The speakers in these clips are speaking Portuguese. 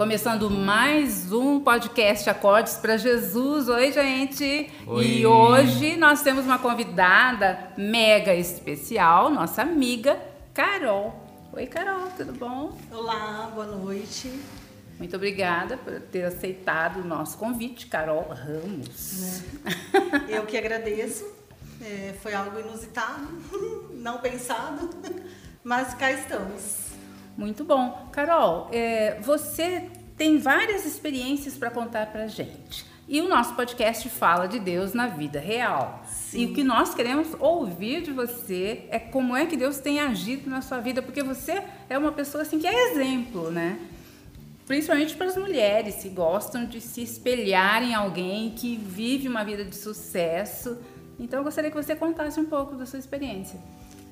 Começando mais um podcast Acordes para Jesus. Oi, gente! Oi. E hoje nós temos uma convidada mega especial, nossa amiga Carol. Oi, Carol, tudo bom? Olá, boa noite. Muito obrigada por ter aceitado o nosso convite, Carol Ramos. Né? Eu que agradeço. É, foi algo inusitado, não pensado, mas cá estamos. Muito bom. Carol, é, você tem várias experiências para contar para gente. E o nosso podcast fala de Deus na vida real. Sim. E o que nós queremos ouvir de você é como é que Deus tem agido na sua vida, porque você é uma pessoa assim que é exemplo, né? Principalmente para as mulheres que gostam de se espelhar em alguém que vive uma vida de sucesso. Então eu gostaria que você contasse um pouco da sua experiência.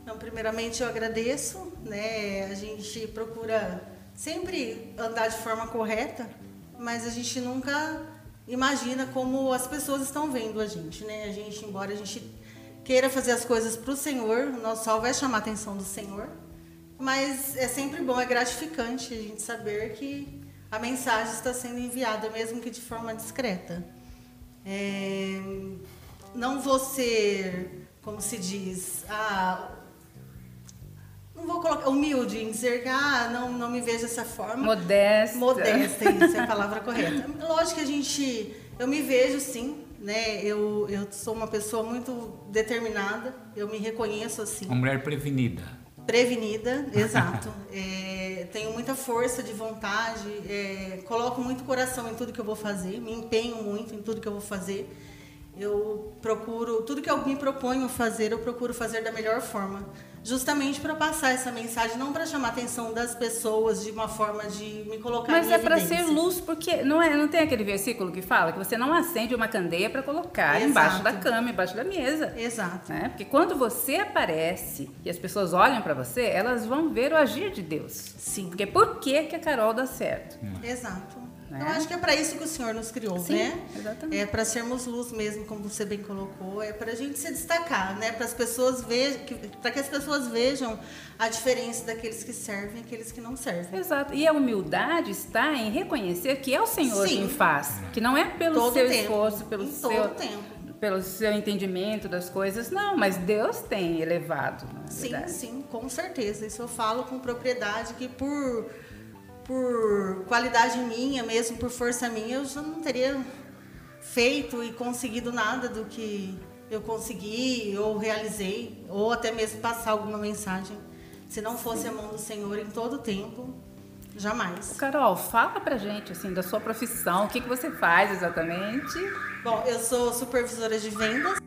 Então, primeiramente eu agradeço, né? A gente procura sempre andar de forma correta, mas a gente nunca imagina como as pessoas estão vendo a gente, né? A gente, embora a gente queira fazer as coisas para o Senhor, o nosso sol vai chamar a atenção do Senhor, mas é sempre bom, é gratificante a gente saber que a mensagem está sendo enviada, mesmo que de forma discreta. É, não vou ser, como se diz, ah, não vou colocar humilde em dizer que ah, não, não me vejo dessa forma. Modesta. Modesta, isso é a palavra correta. Lógico que a gente, eu me vejo sim, né? Eu, eu sou uma pessoa muito determinada, eu me reconheço assim. Uma mulher prevenida. Prevenida, exato. é, tenho muita força de vontade, é, coloco muito coração em tudo que eu vou fazer, me empenho muito em tudo que eu vou fazer. Eu procuro, tudo que eu me proponho fazer, eu procuro fazer da melhor forma justamente para passar essa mensagem, não para chamar a atenção das pessoas de uma forma de me colocar Mas em é para ser luz, porque não é, não tem aquele versículo que fala que você não acende uma candeia para colocar Exato. embaixo da cama, embaixo da mesa. Exato. Né? Porque quando você aparece e as pessoas olham para você, elas vão ver o agir de Deus. Sim. Porque por que que a Carol dá certo? Exato. Né? Eu acho que é para isso que o Senhor nos criou, Sim, né? exatamente. É para sermos luz mesmo, como você bem colocou, é para a gente se destacar, né? Para as pessoas vejam, para que as pessoas vejam a diferença daqueles que servem e aqueles que não servem. Exato. E a humildade está em reconhecer que é o Senhor Sim. quem faz, que não é pelo Todo seu tempo. esforço, pelo Em seu todo tempo. pelo seu entendimento das coisas, não, mas Deus tem elevado. na Sim, sim, com certeza. Isso eu falo com propriedade que por por qualidade minha, mesmo por força minha, eu já não teria feito e conseguido nada do que eu consegui ou realizei, ou até mesmo passar alguma mensagem. Se não fosse a mão do Senhor em todo o tempo, jamais. Carol, fala pra gente assim da sua profissão, o que, que você faz exatamente? Bom, eu sou supervisora de vendas.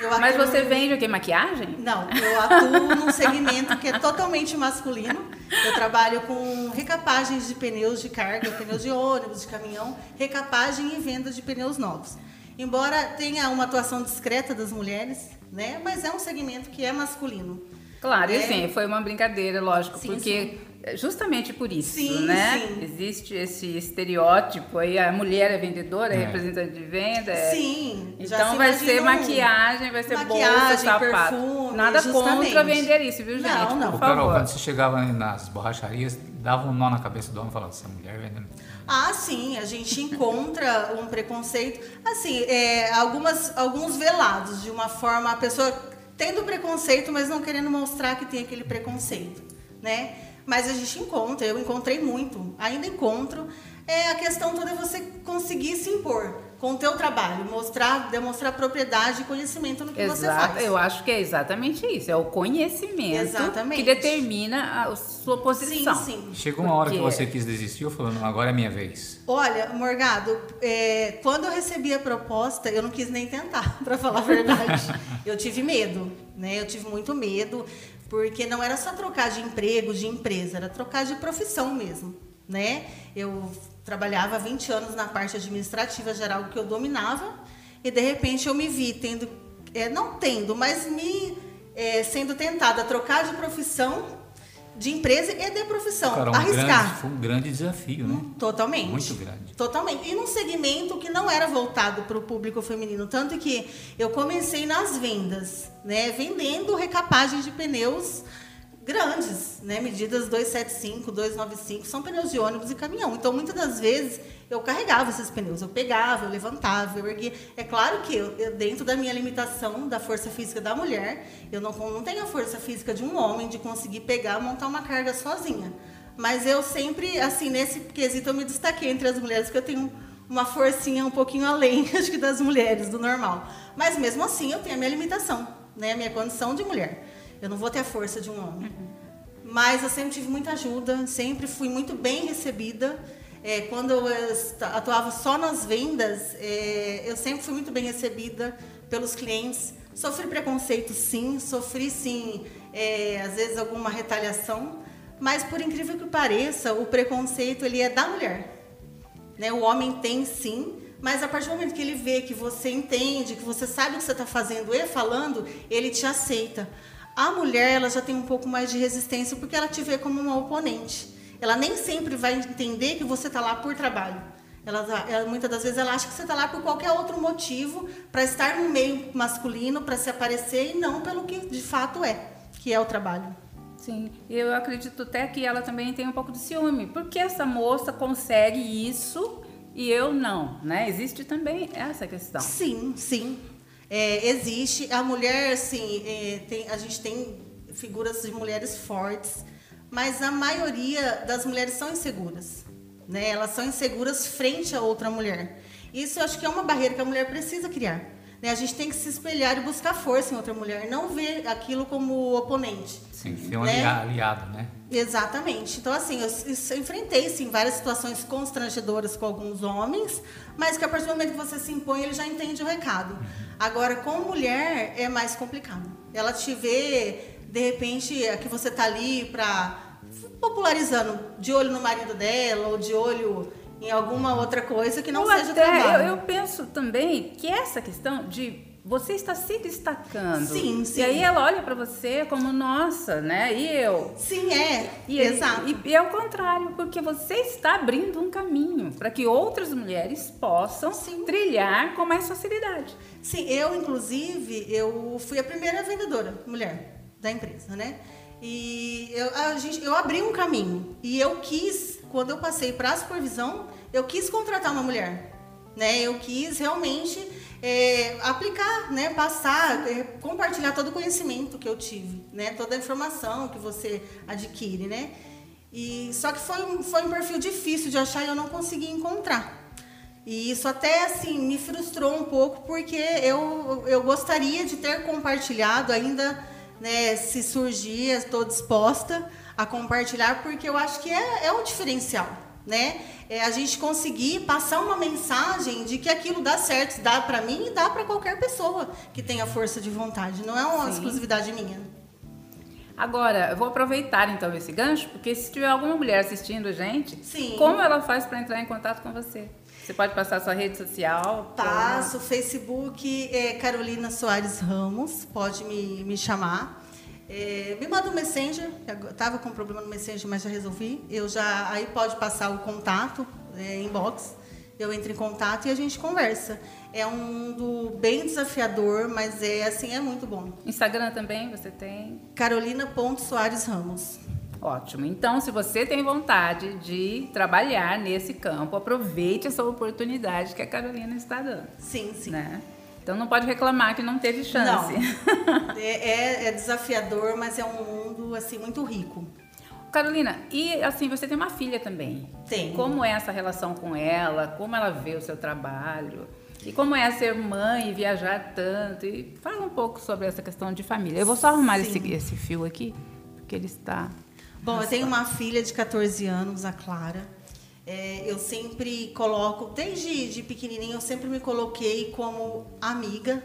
Eu Mas atuo- você vende o que? Maquiagem? Não, eu atuo num segmento que é totalmente masculino. Eu trabalho com recapagens de pneus de carga, pneus de ônibus, de caminhão, recapagem e venda de pneus novos. Embora tenha uma atuação discreta das mulheres, né? Mas é um segmento que é masculino. Claro, e É. assim, foi uma brincadeira, lógico, Sim, porque justamente por isso, Sim, né? sim. Existe esse estereótipo aí, a mulher é vendedora, é É. representante de venda. é- Sim. já Então se vai ser maquiagem, vai ser bolsa, Maquiagem, sapato. perfume, Nada justamente. contra vender isso, viu, gente? Não, não. Por Ô, Carol, favor. quando você chegava nas borracharias, dava um nó na cabeça do homem e falava, essa mulher vendendo. Ah, sim, a gente encontra um preconceito. Assim, é, algumas, alguns velados, de uma forma, a pessoa tendo preconceito, mas não querendo mostrar que tem aquele preconceito, né? Mas a gente encontra, eu encontrei muito, ainda encontro. É, a questão toda é você conseguir se impor com o teu trabalho, mostrar, demonstrar propriedade e conhecimento no que você Exato, faz. eu acho que é exatamente isso, é o conhecimento Exatamente. que determina a sua Sim, posição. sim. Chegou uma hora que Porque- você quis desistir, eu falando, agora é minha vez. Olha, Morgado, é, quando eu recebi a proposta, eu não quis nem tentar, para falar a verdade. eu tive medo, né? Eu tive muito medo, porque não era só trocar de emprego, de empresa, era trocar de profissão mesmo, né? Eu trabalhava há 20 anos na parte administrativa geral que eu dominava, e de repente eu me vi tendo, é, não tendo, mas me é, sendo tentada a trocar de profissão de empresa e de profissão. Cara, um Arriscar. grande, foi um grande desafio, né? Totalmente. Muito grande. Totalmente. E num segmento que não era voltado para o público feminino. Tanto que eu comecei nas vendas, né? Vendendo recapagem de pneus grandes, né? Medidas 275, 295, são pneus de ônibus e caminhão. Então, muitas das vezes, eu carregava esses pneus, eu pegava, eu levantava, eu erguia. É claro que eu, eu, dentro da minha limitação da força física da mulher, eu não, não tenho a força física de um homem de conseguir pegar, montar uma carga sozinha. Mas eu sempre, assim, nesse quesito eu me destaquei entre as mulheres, porque eu tenho uma forcinha um pouquinho além, acho que das mulheres, do normal. Mas mesmo assim, eu tenho a minha limitação, né? A minha condição de mulher. Eu não vou ter a força de um homem. Mas eu sempre tive muita ajuda, sempre fui muito bem recebida. É, quando eu atuava só nas vendas, é, eu sempre fui muito bem recebida pelos clientes. Sofri preconceito, sim, sofri, sim, é, às vezes alguma retaliação, mas por incrível que pareça, o preconceito ele é da mulher. Né? O homem tem, sim, mas a partir do momento que ele vê que você entende, que você sabe o que você está fazendo e falando, ele te aceita. A mulher ela já tem um pouco mais de resistência porque ela te vê como uma oponente. Ela nem sempre vai entender que você está lá por trabalho. Ela, ela, muitas das vezes ela acha que você está lá por qualquer outro motivo, para estar no meio masculino, para se aparecer e não pelo que de fato é, que é o trabalho. Sim, eu acredito até que ela também tem um pouco de ciúme. Porque essa moça consegue isso e eu não, né? Existe também essa questão. Sim, sim. É, existe. A mulher, assim, é, tem, a gente tem figuras de mulheres fortes, mas a maioria das mulheres são inseguras. Né? Elas são inseguras frente a outra mulher. Isso eu acho que é uma barreira que a mulher precisa criar. Né? A gente tem que se espelhar e buscar força em outra mulher, não ver aquilo como oponente. Sim, ser um né? aliado, né? Exatamente. Então, assim, eu, eu enfrentei, sim, várias situações constrangedoras com alguns homens, mas que a partir do momento que você se impõe, ele já entende o recado. Uhum. Agora, com mulher, é mais complicado. Ela te vê, de repente, é que você tá ali para popularizando, de olho no marido dela, ou de olho em alguma outra coisa que não ou seja até, trabalho. Eu, eu penso também que essa questão de você está se destacando. Sim, sim. E aí ela olha para você como, nossa, né? E eu? Sim, é. E, Exato. E, e é o contrário, porque você está abrindo um caminho para que outras mulheres possam sim. trilhar com mais facilidade. Sim, eu, inclusive, eu fui a primeira vendedora mulher da empresa, né? E eu, a gente, eu abri um caminho. E eu quis, quando eu passei para a supervisão, eu quis contratar uma mulher. Né? Eu quis realmente é, aplicar, né, passar, é, compartilhar todo o conhecimento que eu tive, né, toda a informação que você adquire, né. E só que foi um, foi um perfil difícil de achar e eu não consegui encontrar. E isso até assim me frustrou um pouco porque eu, eu gostaria de ter compartilhado ainda, né, se surgir, estou disposta a compartilhar porque eu acho que é, é um diferencial, né? é a gente conseguir passar uma mensagem de que aquilo dá certo, dá para mim e dá para qualquer pessoa que tenha força de vontade. Não é uma Sim. exclusividade minha. Agora, eu vou aproveitar então esse gancho, porque se tiver alguma mulher assistindo a gente, Sim. como ela faz para entrar em contato com você? Você pode passar sua rede social? Passo, Facebook é Carolina Soares Ramos, pode me, me chamar. É, me manda um Messenger, eu estava com problema no Messenger, mas já resolvi. Eu já aí pode passar o contato, é, inbox, eu entro em contato e a gente conversa. É um mundo bem desafiador, mas é assim, é muito bom. Instagram também você tem? Carolina.soares Ramos. Ótimo. Então, se você tem vontade de trabalhar nesse campo, aproveite essa oportunidade que a Carolina está dando. Sim, sim. Né? Então não pode reclamar que não teve chance. Não. É, é, é, desafiador, mas é um mundo assim muito rico. Carolina, e assim, você tem uma filha também. Tem. Como é essa relação com ela? Como ela vê o seu trabalho? E como é ser mãe e viajar tanto? E fala um pouco sobre essa questão de família. Eu vou só arrumar esse, esse fio aqui, porque ele está. Bom, eu tenho uma filha de 14 anos, a Clara. É, eu sempre coloco, desde de pequenininha, eu sempre me coloquei como amiga,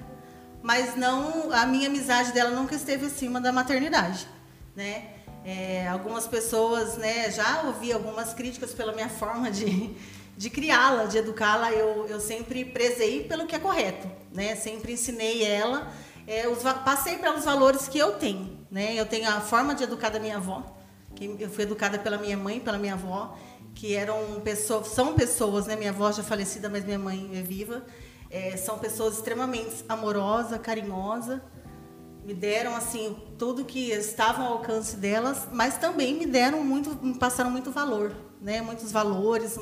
mas não a minha amizade dela nunca esteve acima da maternidade, né? É, algumas pessoas, né, já ouvi algumas críticas pela minha forma de, de criá-la, de educá-la. Eu, eu sempre prezei pelo que é correto, né? Sempre ensinei ela, é, os, passei para os valores que eu tenho, né? Eu tenho a forma de educar da minha avó, que eu fui educada pela minha mãe, pela minha avó que eram pessoas, são pessoas, né? Minha avó já falecida, mas minha mãe é viva. É, são pessoas extremamente amorosas, carinhosas. me deram assim tudo que estava ao alcance delas, mas também me deram muito, me passaram muito valor, né? Muitos valores,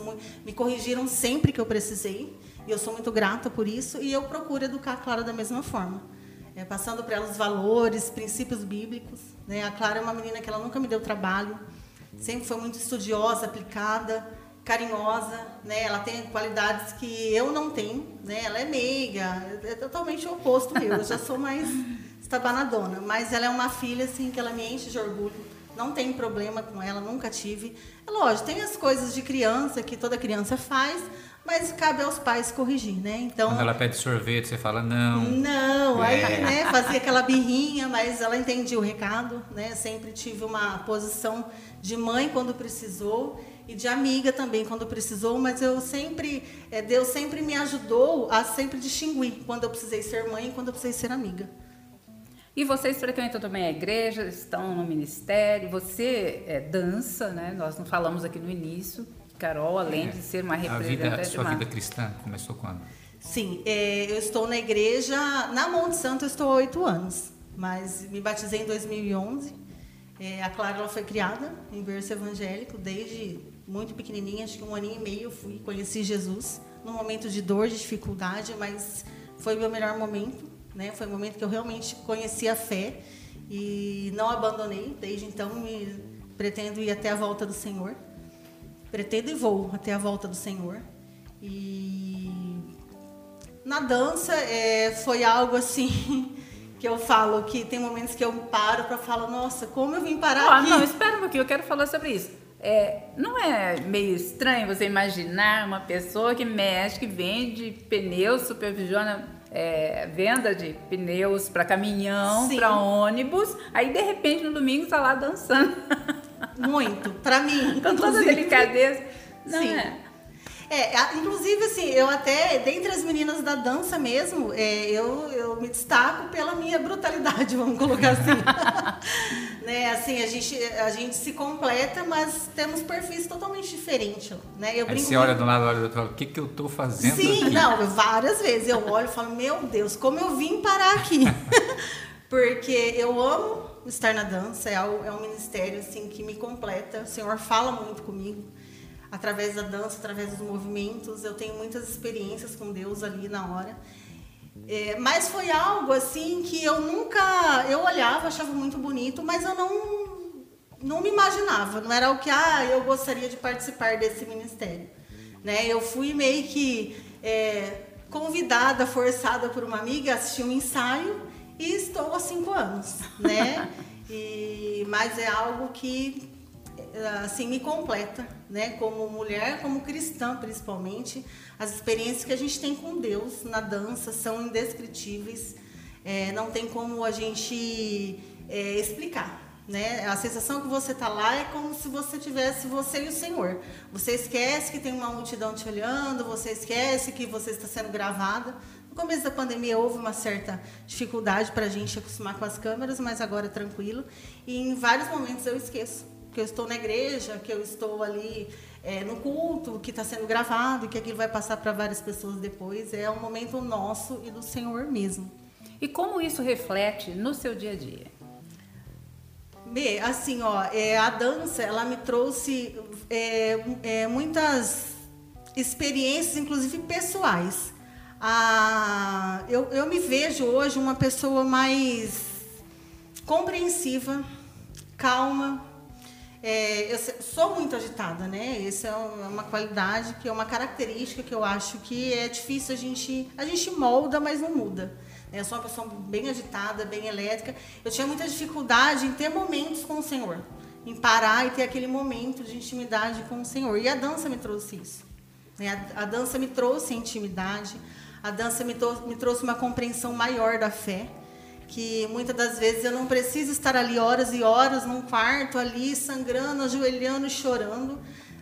me corrigiram sempre que eu precisei. E eu sou muito grata por isso e eu procuro educar a Clara da mesma forma. É, passando para ela os valores, princípios bíblicos. Né? A Clara é uma menina que ela nunca me deu trabalho, sempre foi muito estudiosa, aplicada, carinhosa. Né? Ela tem qualidades que eu não tenho. Né? Ela é meiga, é totalmente o oposto meu. Eu já sou mais estabanadona. Mas ela é uma filha assim, que ela me enche de orgulho. Não tem problema com ela, nunca tive. É lógico, tem as coisas de criança que toda criança faz, mas cabe aos pais corrigir, né? Então, Quando ela pede sorvete, você fala não. Não, é. aí né, fazia aquela birrinha, mas ela entendia o recado, né? Sempre tive uma posição de mãe quando precisou e de amiga também quando precisou, mas eu sempre, é, Deus sempre me ajudou a sempre distinguir quando eu precisei ser mãe e quando eu precisei ser amiga. E vocês frequentam também a igreja, estão no ministério, você é, dança, né? Nós não falamos aqui no início. Carol, além é. de ser uma representante. A, sua vida cristã começou quando? Sim, é, eu estou na igreja, na Monte Santo eu estou há oito anos, mas me batizei em 2011. É, a Clara ela foi criada em berço evangélico desde muito pequenininha, acho que um aninho e meio eu fui conheci Jesus num momento de dor, de dificuldade, mas foi o meu melhor momento, né? Foi o momento que eu realmente conheci a fé e não abandonei. Desde então me pretendo ir até a volta do Senhor pretendo e vou até a volta do Senhor. E na dança é, foi algo assim que eu falo que tem momentos que eu paro para falar, nossa, como eu vim parar oh, aqui? Não, espera um pouquinho, eu quero falar sobre isso. É, não é meio estranho você imaginar uma pessoa que mexe, que vende pneus, supervisiona é, venda de pneus para caminhão, para ônibus, aí de repente no domingo está lá dançando. Muito, para mim. Com toda a delicadeza. Não Sim. é? É, inclusive, assim, eu até, dentre as meninas da dança mesmo, é, eu, eu me destaco pela minha brutalidade, vamos colocar assim. né, assim, a gente, a gente se completa, mas temos perfis totalmente diferentes, né? Eu Aí você olha de um lado, olha do outro lado, o que, que eu tô fazendo Sim, aqui? não, várias vezes eu olho e falo, meu Deus, como eu vim parar aqui? Porque eu amo estar na dança, é, é um ministério, assim, que me completa, o Senhor fala muito comigo através da dança, através dos movimentos. Eu tenho muitas experiências com Deus ali na hora. É, mas foi algo assim que eu nunca. Eu olhava, achava muito bonito, mas eu não, não me imaginava. Não era o que, ah, eu gostaria de participar desse ministério. Né? Eu fui meio que é, convidada, forçada por uma amiga assistir um ensaio e estou há cinco anos. Né? E, mas é algo que assim me completa, né? Como mulher, como cristã principalmente, as experiências que a gente tem com Deus na dança são indescritíveis. É, não tem como a gente é, explicar. Né? A sensação que você está lá é como se você tivesse você e o Senhor. Você esquece que tem uma multidão te olhando, você esquece que você está sendo gravada. No começo da pandemia houve uma certa dificuldade para a gente acostumar com as câmeras, mas agora é tranquilo. E em vários momentos eu esqueço que eu estou na igreja, que eu estou ali é, no culto, que está sendo gravado, que aquilo vai passar para várias pessoas depois. É um momento nosso e do Senhor mesmo. E como isso reflete no seu dia a dia? Bê, assim, ó, é, a dança, ela me trouxe é, é, muitas experiências, inclusive pessoais. Ah, eu, eu me vejo hoje uma pessoa mais compreensiva, calma, é, eu sou muito agitada, né? Essa é uma qualidade que é uma característica que eu acho que é difícil a gente a gente molda, mas não muda. Eu sou uma pessoa bem agitada, bem elétrica. Eu tinha muita dificuldade em ter momentos com o Senhor, em parar e ter aquele momento de intimidade com o Senhor. E a dança me trouxe isso. Né? A, dança me trouxe intimidade. A dança me, me trouxe uma compreensão maior da fé que muitas das vezes eu não preciso estar ali horas e horas num quarto ali sangrando, ajoelhando, chorando,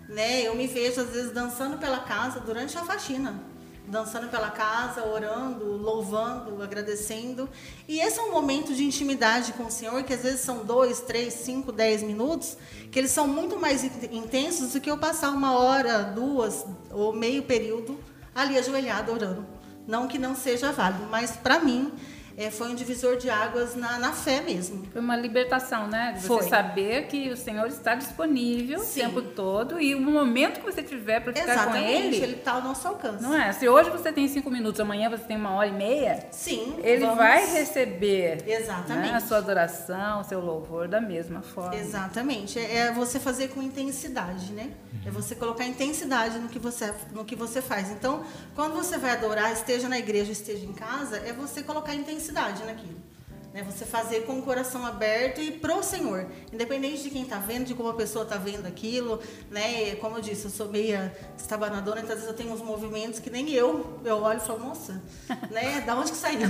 né? Eu me vejo às vezes dançando pela casa durante a faxina, dançando pela casa, orando, louvando, agradecendo. E esse é um momento de intimidade com o Senhor que às vezes são dois, três, cinco, dez minutos, que eles são muito mais intensos do que eu passar uma hora, duas ou meio período ali ajoelhado orando. Não que não seja válido, mas para mim é, foi um divisor de águas na, na fé mesmo. Foi uma libertação, né? De Foi. você saber que o Senhor está disponível Sim. o tempo todo e o momento que você tiver para ficar com Exatamente, ele, ele está ao nosso alcance. não é? Se hoje você tem cinco minutos, amanhã você tem uma hora e meia, Sim. ele vamos- vai receber Exatamente. né, a sua adoração, o seu louvor da mesma forma. Exatamente. É é você fazer com intensidade, né? Uhum. É você colocar intensidade no que você, no que você faz. Então, quando você vai adorar, esteja na igreja, esteja em casa, é você colocar intensidade naquilo. Né? Você fazer com o coração aberto e pro Senhor. Independente de quem está vendo, de como a pessoa está vendo aquilo. Né? Como eu disse, eu sou meia estabanadora, então às vezes eu tenho uns movimentos que nem eu. Eu olho e falo, nossa, né? da onde que saiu?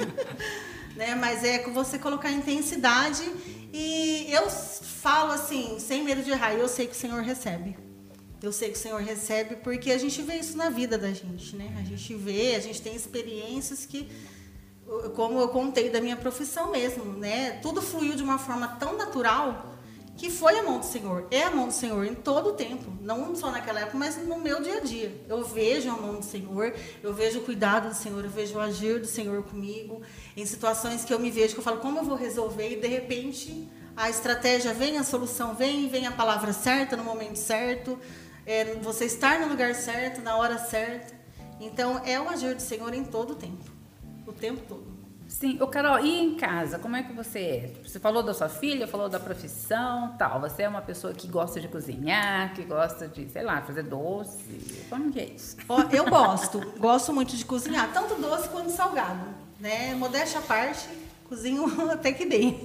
né? Mas é com você colocar intensidade e eu falo assim, sem medo de errar, eu sei que o Senhor recebe. Eu sei que o Senhor recebe porque a gente vê isso na vida da gente, né? A gente vê, a gente tem experiências que, como eu contei da minha profissão mesmo, né? Tudo fluiu de uma forma tão natural que foi a mão do Senhor. É a mão do Senhor em todo o tempo, não só naquela época, mas no meu dia a dia. Eu vejo a mão do Senhor, eu vejo o cuidado do Senhor, eu vejo o agir do Senhor comigo, em situações que eu me vejo, que eu falo, como eu vou resolver? E de repente a estratégia vem, a solução vem, vem a palavra certa no momento certo, é, você estar no lugar certo, na hora certa. Então é o agir do Senhor em todo o tempo, o tempo todo. Sim, ô Carol, e em casa, como é que você é? Você falou da sua filha, falou da profissão, tal. Você é uma pessoa que gosta de cozinhar, que gosta de, sei lá, fazer doce. Como que é isso? Eu gosto, gosto muito de cozinhar, tanto doce quanto salgado, né? Modéstia à parte, cozinho até que bem.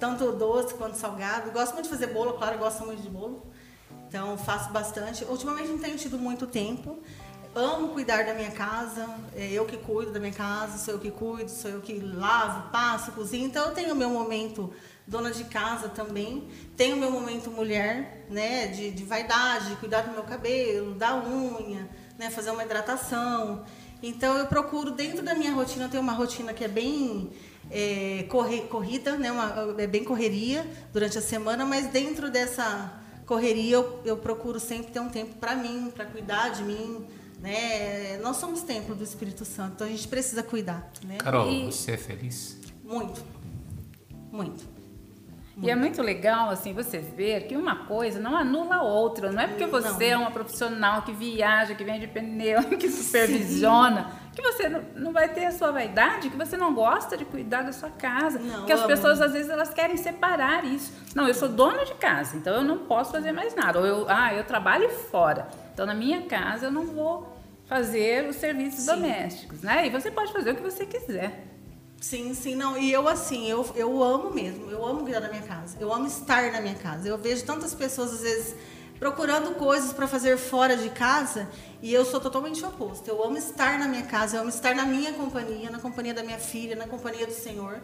Tanto doce quanto salgado. Gosto muito de fazer bolo, claro, gosto muito de bolo. Então faço bastante. Ultimamente não tenho tido muito tempo. Amo cuidar da minha casa, é eu que cuido da minha casa, sou eu que cuido, sou eu que lavo, passo, cozinho. Então eu tenho o meu momento dona de casa também, tenho o meu momento mulher, né, de, de vaidade, de cuidar do meu cabelo, da unha, né, fazer uma hidratação. Então eu procuro dentro da minha rotina, eu tenho uma rotina que é bem é, corre- corrida, né, uma, é bem correria durante a semana, mas dentro dessa correria eu, eu procuro sempre ter um tempo para mim, para cuidar de mim, né? Nós somos templo do Espírito Santo, então a gente precisa cuidar, né? Carol, E- você é feliz? Muito, muito. E é muito legal, assim, você ver que uma coisa não anula a outra. Não é porque você Não. é uma profissional que viaja, que vende pneu, que supervisiona, que você não, vai ter a sua vaidade, que você não gosta de cuidar da sua casa. Não, Porque as amo. pessoas, às vezes, elas querem separar isso. Não, eu sou dona de casa, então eu não posso fazer mais nada. Ou eu, ah, eu trabalho fora. Então, na minha casa, eu não vou fazer os serviços Sim. domésticos, né? E você pode fazer o que você quiser. Sim, sim, não. E eu, assim, eu, eu amo mesmo. Eu amo cuidar da minha casa. Eu amo estar na minha casa. Eu vejo tantas pessoas, às vezes, procurando coisas para fazer fora de casa e eu sou totalmente oposto. Eu amo estar na minha casa, eu amo estar na minha companhia, na companhia da minha filha, na companhia do Senhor.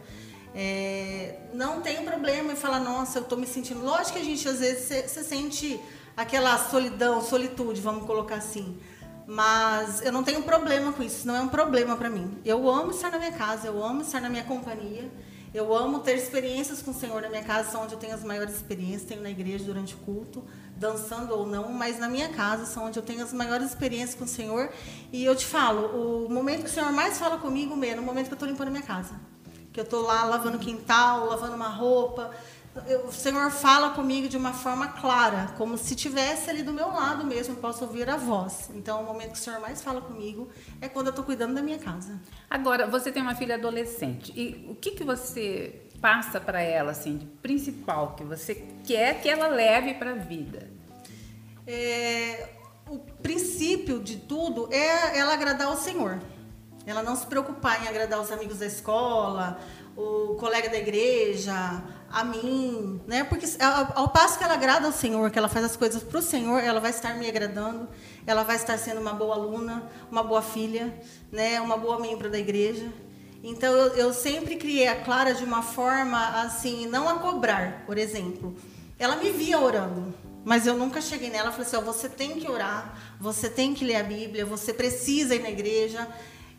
É, não tenho problema em falar, nossa, eu estou me sentindo. Lógico que a gente, às vezes, se, se sente aquela solidão, solitude, vamos colocar assim. Mas eu não tenho problema com isso, não é um problema para mim. Eu amo estar na minha casa, eu amo estar na minha companhia, eu amo ter experiências com o Senhor na minha casa, são onde eu tenho as maiores experiências, tenho na igreja durante o culto, dançando ou não, mas na minha casa são onde eu tenho as maiores experiências com o Senhor. E eu te falo, o momento que o Senhor mais fala comigo mesmo é no momento que eu estou limpando a minha casa. Que eu estou lá lavando o quintal, lavando uma roupa, o Senhor fala comigo de uma forma clara, como se tivesse ali do meu lado mesmo, eu posso ouvir a voz. Então, o momento que o Senhor mais fala comigo é quando eu estou cuidando da minha casa. Agora, você tem uma filha adolescente. E o que, que você passa para ela, assim, de principal que você quer que ela leve para a vida? É, o princípio de tudo é ela agradar ao Senhor. Ela não se preocupar em agradar os amigos da escola, o colega da igreja, a mim, né? Porque ao, passo que ela agrada ao Senhor, que ela faz as coisas para o Senhor, ela vai estar me agradando, ela vai estar sendo uma boa aluna, uma boa filha, né? Uma boa membro da igreja. Então eu, eu sempre criei a Clara de uma forma assim, não a cobrar, por exemplo. Ela me via orando, mas eu nunca cheguei nela e falei assim: você tem que orar, você tem que ler a Bíblia, você precisa ir na igreja.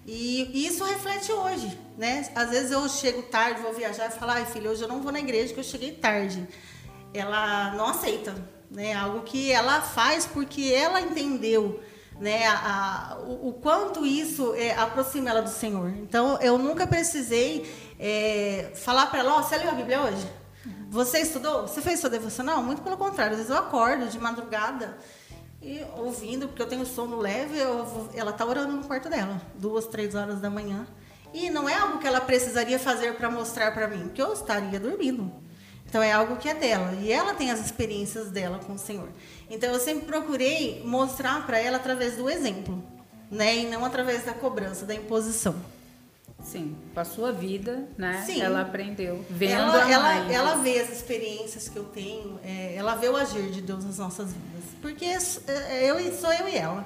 E isso reflete hoje, né? Às vezes eu chego tarde, vou viajar e falo, ai filha, hoje eu não vou na igreja porque eu cheguei tarde. Ela não aceita, né? Algo que ela faz porque ela entendeu né? A, a, o, o, quanto isso é, aproxima ela do Senhor. Então, eu nunca precisei é, falar para ela: Ó, oh, você leu a Bíblia hoje? Você estudou? Você fez sua devocional? Muito pelo contrário. Às vezes eu acordo de madrugada e ouvindo, porque eu tenho sono leve, ela está orando no quarto dela, duas, três horas da manhã. E não é algo que ela precisaria fazer para mostrar para mim, porque eu estaria dormindo. Então é algo que é dela. E ela tem as experiências dela com o Senhor. Então eu sempre procurei mostrar para ela através do exemplo, né? E não através da cobrança, da imposição. Sim, com a sua vida, né? Sim. Ela aprendeu vendo ela, a ela, ela vê as experiências que eu tenho, é, ela vê o agir de Deus nas nossas vidas. Porque é, é, eu sou eu e ela.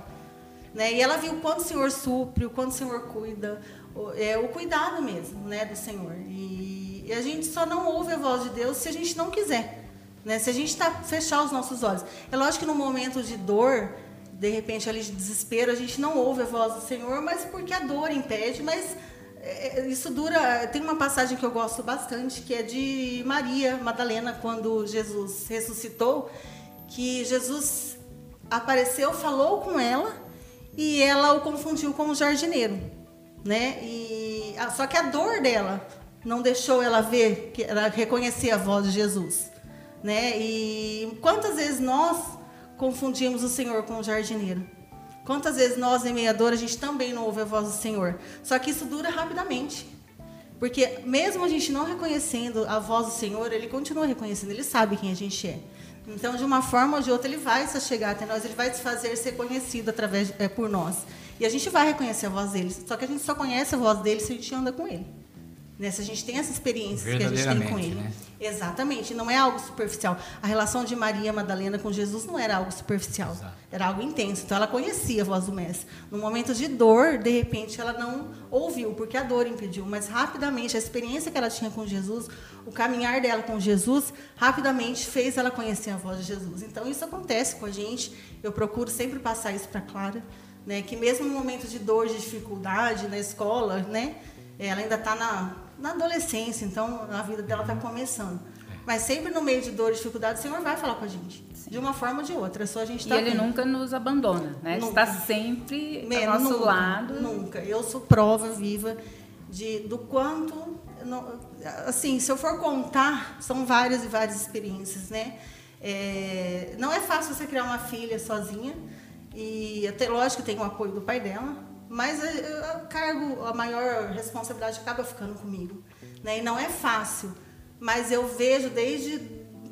Né? E ela viu o quanto o Senhor supre, o quanto o Senhor cuida, o, é o cuidado mesmo né, do Senhor. E, e a gente só não ouve a voz de Deus se a gente não quiser. Né? Se a gente tá, fechar os nossos olhos. É lógico que no momento de dor, de repente ali de desespero, a gente não ouve a voz do Senhor, mas porque a dor impede, mas é, isso dura. Tem uma passagem que eu gosto bastante, que é de Maria Madalena, quando Jesus ressuscitou, que Jesus apareceu, falou com ela e ela o confundiu com o jardineiro, né? E só que a dor dela não deixou ela ver, que ela reconhecer a voz de Jesus, né? E quantas vezes nós confundimos o Senhor com o jardineiro? Quantas vezes nós, em meia-dor, a gente também não ouve a voz do Senhor? Só que isso dura rapidamente. Porque mesmo a gente não reconhecendo a voz do Senhor, Ele continua reconhecendo, Ele sabe quem a gente é. Então, de uma forma ou de outra, Ele vai se chegar até nós, Ele vai se fazer ser conhecido através é, por nós. E a gente vai reconhecer a voz dele. Só que a gente só conhece a voz dele se a gente anda com Ele. Né? Se a gente tem essa experiência que a gente tem com ele. Né? Exatamente, não é algo superficial. A relação de Maria Madalena com Jesus não era algo superficial, Exato. era algo intenso. Então ela conhecia a voz do Mestre. No momento de dor, de repente, ela não ouviu, porque a dor impediu. Mas rapidamente, a experiência que ela tinha com Jesus, o caminhar dela com Jesus, rapidamente fez ela conhecer a voz de Jesus. Então isso acontece com a gente. Eu procuro sempre passar isso para Clara. Né, que mesmo no momento de dor, de dificuldade na escola, né, ela ainda está na, na adolescência, então a vida dela está começando. É. Mas sempre no meio de dor e dificuldade, o Senhor vai falar com a gente. Sim. De uma forma ou de outra. É só a gente tá E Ele nunca nos abandona, né? Nunca. Está sempre ao nosso nunca, lado. Nunca. Eu sou prova viva de, do quanto. Assim, se eu for contar, são várias e várias experiências, né? É, não é fácil você criar uma filha sozinha. E até lógico que tem o apoio do pai dela, mas o cargo, a maior responsabilidade acaba ficando comigo. Né? E não é fácil, mas eu vejo desde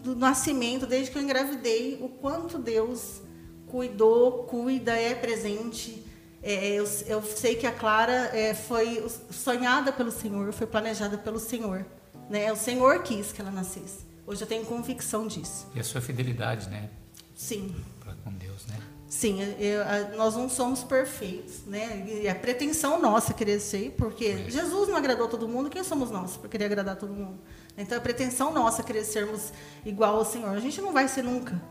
o nascimento, desde que eu engravidei, o quanto Deus cuidou, cuida, é presente. É, eu, eu, sei que a Clara é, foi sonhada pelo Senhor, foi planejada pelo Senhor. Né? O Senhor quis que ela nascesse. Hoje eu tenho convicção disso. E a sua fidelidade, né? Sim. Pra com Deus, né? Sim, eu, nós não somos perfeitos, né? E a pretensão nossa querer ser, porque Jesus não agradou todo mundo, quem somos nós para querer agradar todo mundo? Então a pretensão nossa querer sermos igual ao Senhor, a gente não vai ser nunca.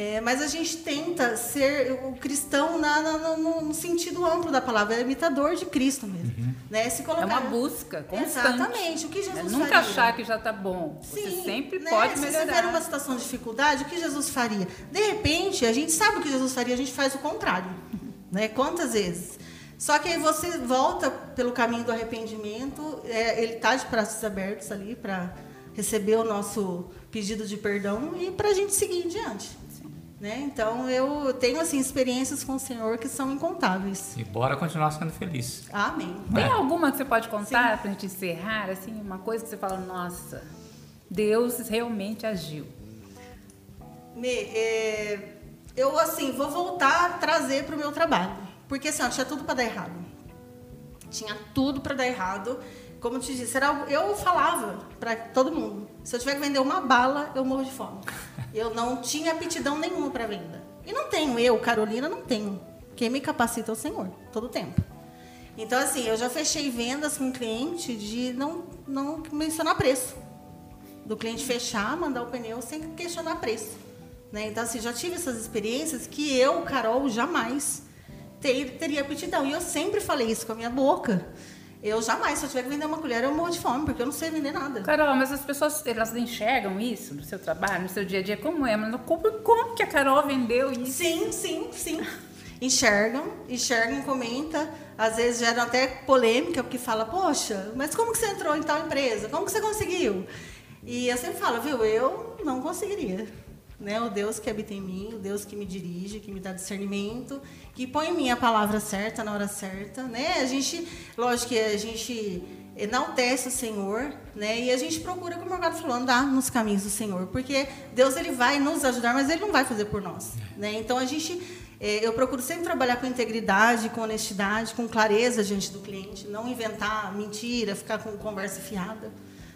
É, mas a gente tenta ser o cristão na, na, no, no, sentido amplo da palavra, é imitador de Cristo mesmo. Uhum. Né? Se colocar... É uma busca constante. Exatamente. O que Jesus é nunca faria? achar que já está bom. Sim, você sempre né? pode Se melhorar. Se você tiver uma situação de dificuldade, o que Jesus faria? De repente, a gente sabe o que Jesus faria, a gente faz o contrário. Né? Quantas vezes? Só que aí você volta pelo caminho do arrependimento, é, ele está de braços abertos ali para receber o nosso pedido de perdão e para a gente seguir em diante. Né? Então eu tenho assim experiências com o Senhor que são incontáveis. E bora continuar sendo feliz. Amém. Tem é. alguma que você pode contar para a gente encerrar? Assim, uma coisa que você fala, nossa, Deus realmente agiu. Me, é, eu assim vou voltar a trazer para o meu trabalho, porque assim, ó, tinha tudo para dar errado. Tinha tudo para dar errado. Como eu te disse, era eu falava para todo mundo: se eu tiver que vender uma bala, eu morro de fome. Eu não tinha aptidão nenhuma para venda. E não tenho, eu, Carolina, não tenho. Quem me capacita é o Senhor, todo tempo. Então, assim, eu já fechei vendas com cliente de não, não mencionar preço. Do cliente fechar, mandar o pneu sem questionar preço. Né? Então, assim, já tive essas experiências que eu, Carol, jamais ter, teria aptidão. E eu sempre falei isso com a minha boca. Eu jamais, se eu tiver que vender uma colher, eu morro de fome, porque eu não sei vender nada. Carol, mas as pessoas, elas enxergam isso no seu trabalho, no seu dia a dia, como é? Mas como, como que a Carol vendeu isso? Sim, sim, sim. enxergam, enxergam, comenta, às vezes geram até polêmica, porque fala, poxa, mas como que você entrou em tal empresa? Como que você conseguiu? E eu sempre falo, viu, eu não conseguiria. Né? O Deus que habita em mim, o Deus que me dirige, que me dá discernimento, que põe em mim a palavra certa na hora certa, né? A gente, lógico que a gente enaltece o Senhor, né? E a gente procura, como o Morgado falou, andar nos caminhos do Senhor, porque Deus ele vai nos ajudar, mas ele não vai fazer por nós, né? Então a gente é, eu procuro sempre trabalhar com integridade, com honestidade, com clareza diante do cliente, não inventar mentira, ficar com conversa fiada.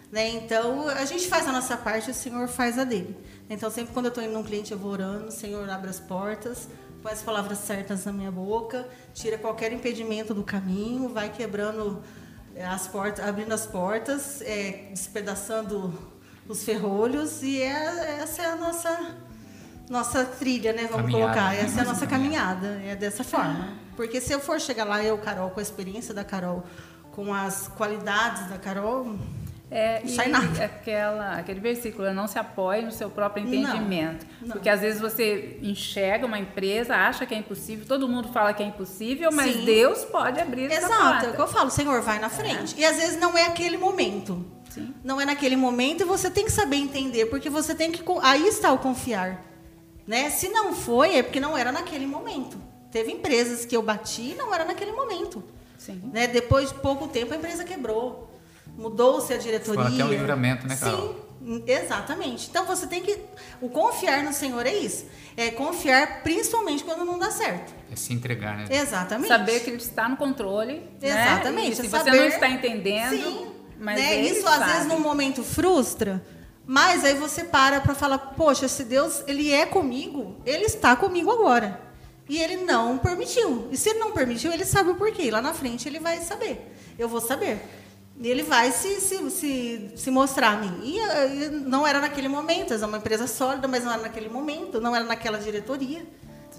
Né? Então, a gente faz a nossa parte, o Senhor faz a dele. Então, sempre quando eu estou indo num cliente, eu vou orando, o Senhor abre as portas, põe as palavras certas na minha boca, tira qualquer impedimento do caminho, vai quebrando é, as portas, abrindo as portas, é, despedaçando os ferrolhos e é, essa é a nossa nossa trilha, né? Vamos caminhada, colocar. Essa é a nossa caminhada, é dessa forma. Porque se eu for chegar lá, eu, Carol, com a experiência da Carol, com as qualidades da Carol, é, sai nada. Aquela, aquele versículo, não se apoie no seu próprio entendimento. Não, não. Porque às vezes você enxerga uma empresa, acha que é impossível, todo mundo fala que é impossível, mas Sim. Deus pode abrir Exato, essa porta. é o que eu falo, Senhor, vai na frente. É. E às vezes não é aquele momento. Sim. Não é naquele momento e você tem que saber entender, porque você tem que. Aí está o confiar. Né? Se não foi, é porque não era naquele momento. Teve empresas que eu bati e não era naquele momento. Sim. Né? Depois de pouco tempo a empresa quebrou mudou-se a diretoria. Foi até o livramento, né, Carol? Sim, exatamente. Então você tem que. O confiar no Senhor é isso. É confiar principalmente quando não dá certo. É se entregar, né? Exatamente. Saber que ele está no controle. Né? Exatamente. Né? se é você não está entendendo. Sim. Mas né? Isso às vezes no momento frustra. Mas aí você para para falar, poxa, se Deus ele é comigo, ele está comigo agora. E ele não permitiu. E se ele não permitiu, ele sabe o porquê. Lá na frente ele vai saber. Eu vou saber ele vai se, se, se, se mostrar a mim. E, e não era naquele momento, é uma empresa sólida, mas não era naquele momento, não era naquela diretoria.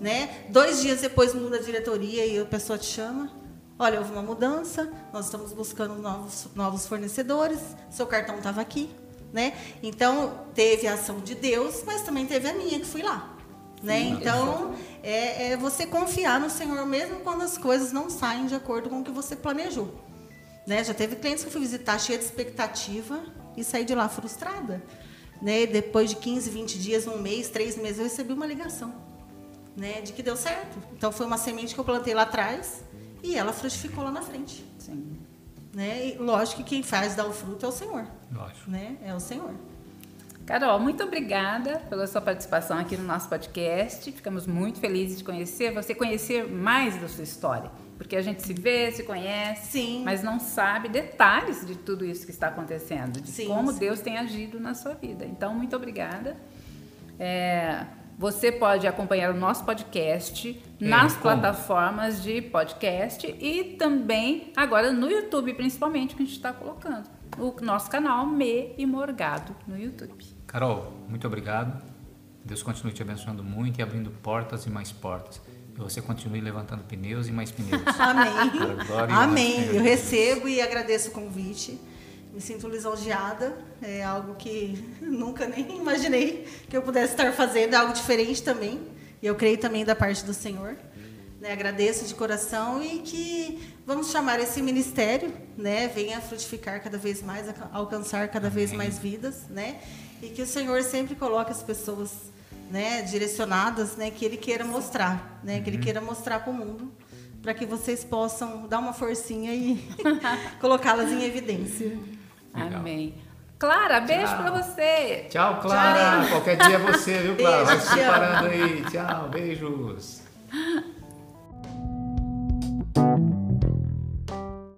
Né? Dois dias depois muda a diretoria e a pessoa te chama. Olha, houve uma mudança, nós estamos buscando novos, novos fornecedores, seu cartão estava aqui. Né? Então, teve a ação de Deus, mas também teve a minha, que fui lá. Né? Então, é, é você confiar no Senhor mesmo quando as coisas não saem de acordo com o que você planejou. Né? Já teve clientes que eu fui visitar cheia de expectativa e saí de lá frustrada. Né? Depois de 15, 20 dias, um mês, três meses, eu recebi uma ligação né? de que deu certo. Então foi uma semente que eu plantei lá atrás e ela frutificou lá na frente. Sim. Né? E, lógico que quem faz dar o fruto é o Senhor. Lógico. Né? É o Senhor. Carol, muito obrigada pela sua participação aqui no nosso podcast. Ficamos muito felizes de conhecer você, conhecer mais da sua história. Porque a gente se vê, se conhece, sim. mas não sabe detalhes de tudo isso que está acontecendo, de sim, como sim. Deus tem agido na sua vida. Então, muito obrigada. É, você pode acompanhar o nosso podcast é, nas como? plataformas de podcast e também agora no YouTube, principalmente, que a gente está colocando. O nosso canal Me e Morgado no YouTube. Carol, muito obrigado. Deus continue te abençoando muito e abrindo portas e mais portas. E você continue levantando pneus e mais pneus. Amém. Amém. Eu recebo e agradeço o convite. Me sinto lisonjeada. É algo que nunca nem imaginei que eu pudesse estar fazendo. É algo diferente também. E eu creio também da parte do Senhor. Né, agradeço de coração e que vamos chamar esse ministério, né, venha frutificar cada vez mais, alcançar cada Amém. vez mais vidas, né, e que o Senhor sempre coloque as pessoas né, direcionadas, né, que ele queira mostrar, né, que ele uhum. queira mostrar para o mundo, para que vocês possam dar uma forcinha e colocá-las em evidência. Legal. Amém. Clara, beijo para você. Tchau, Clara. Tchau. Qualquer dia é você, viu, Clara? Vai se preparando aí. Tchau, beijos.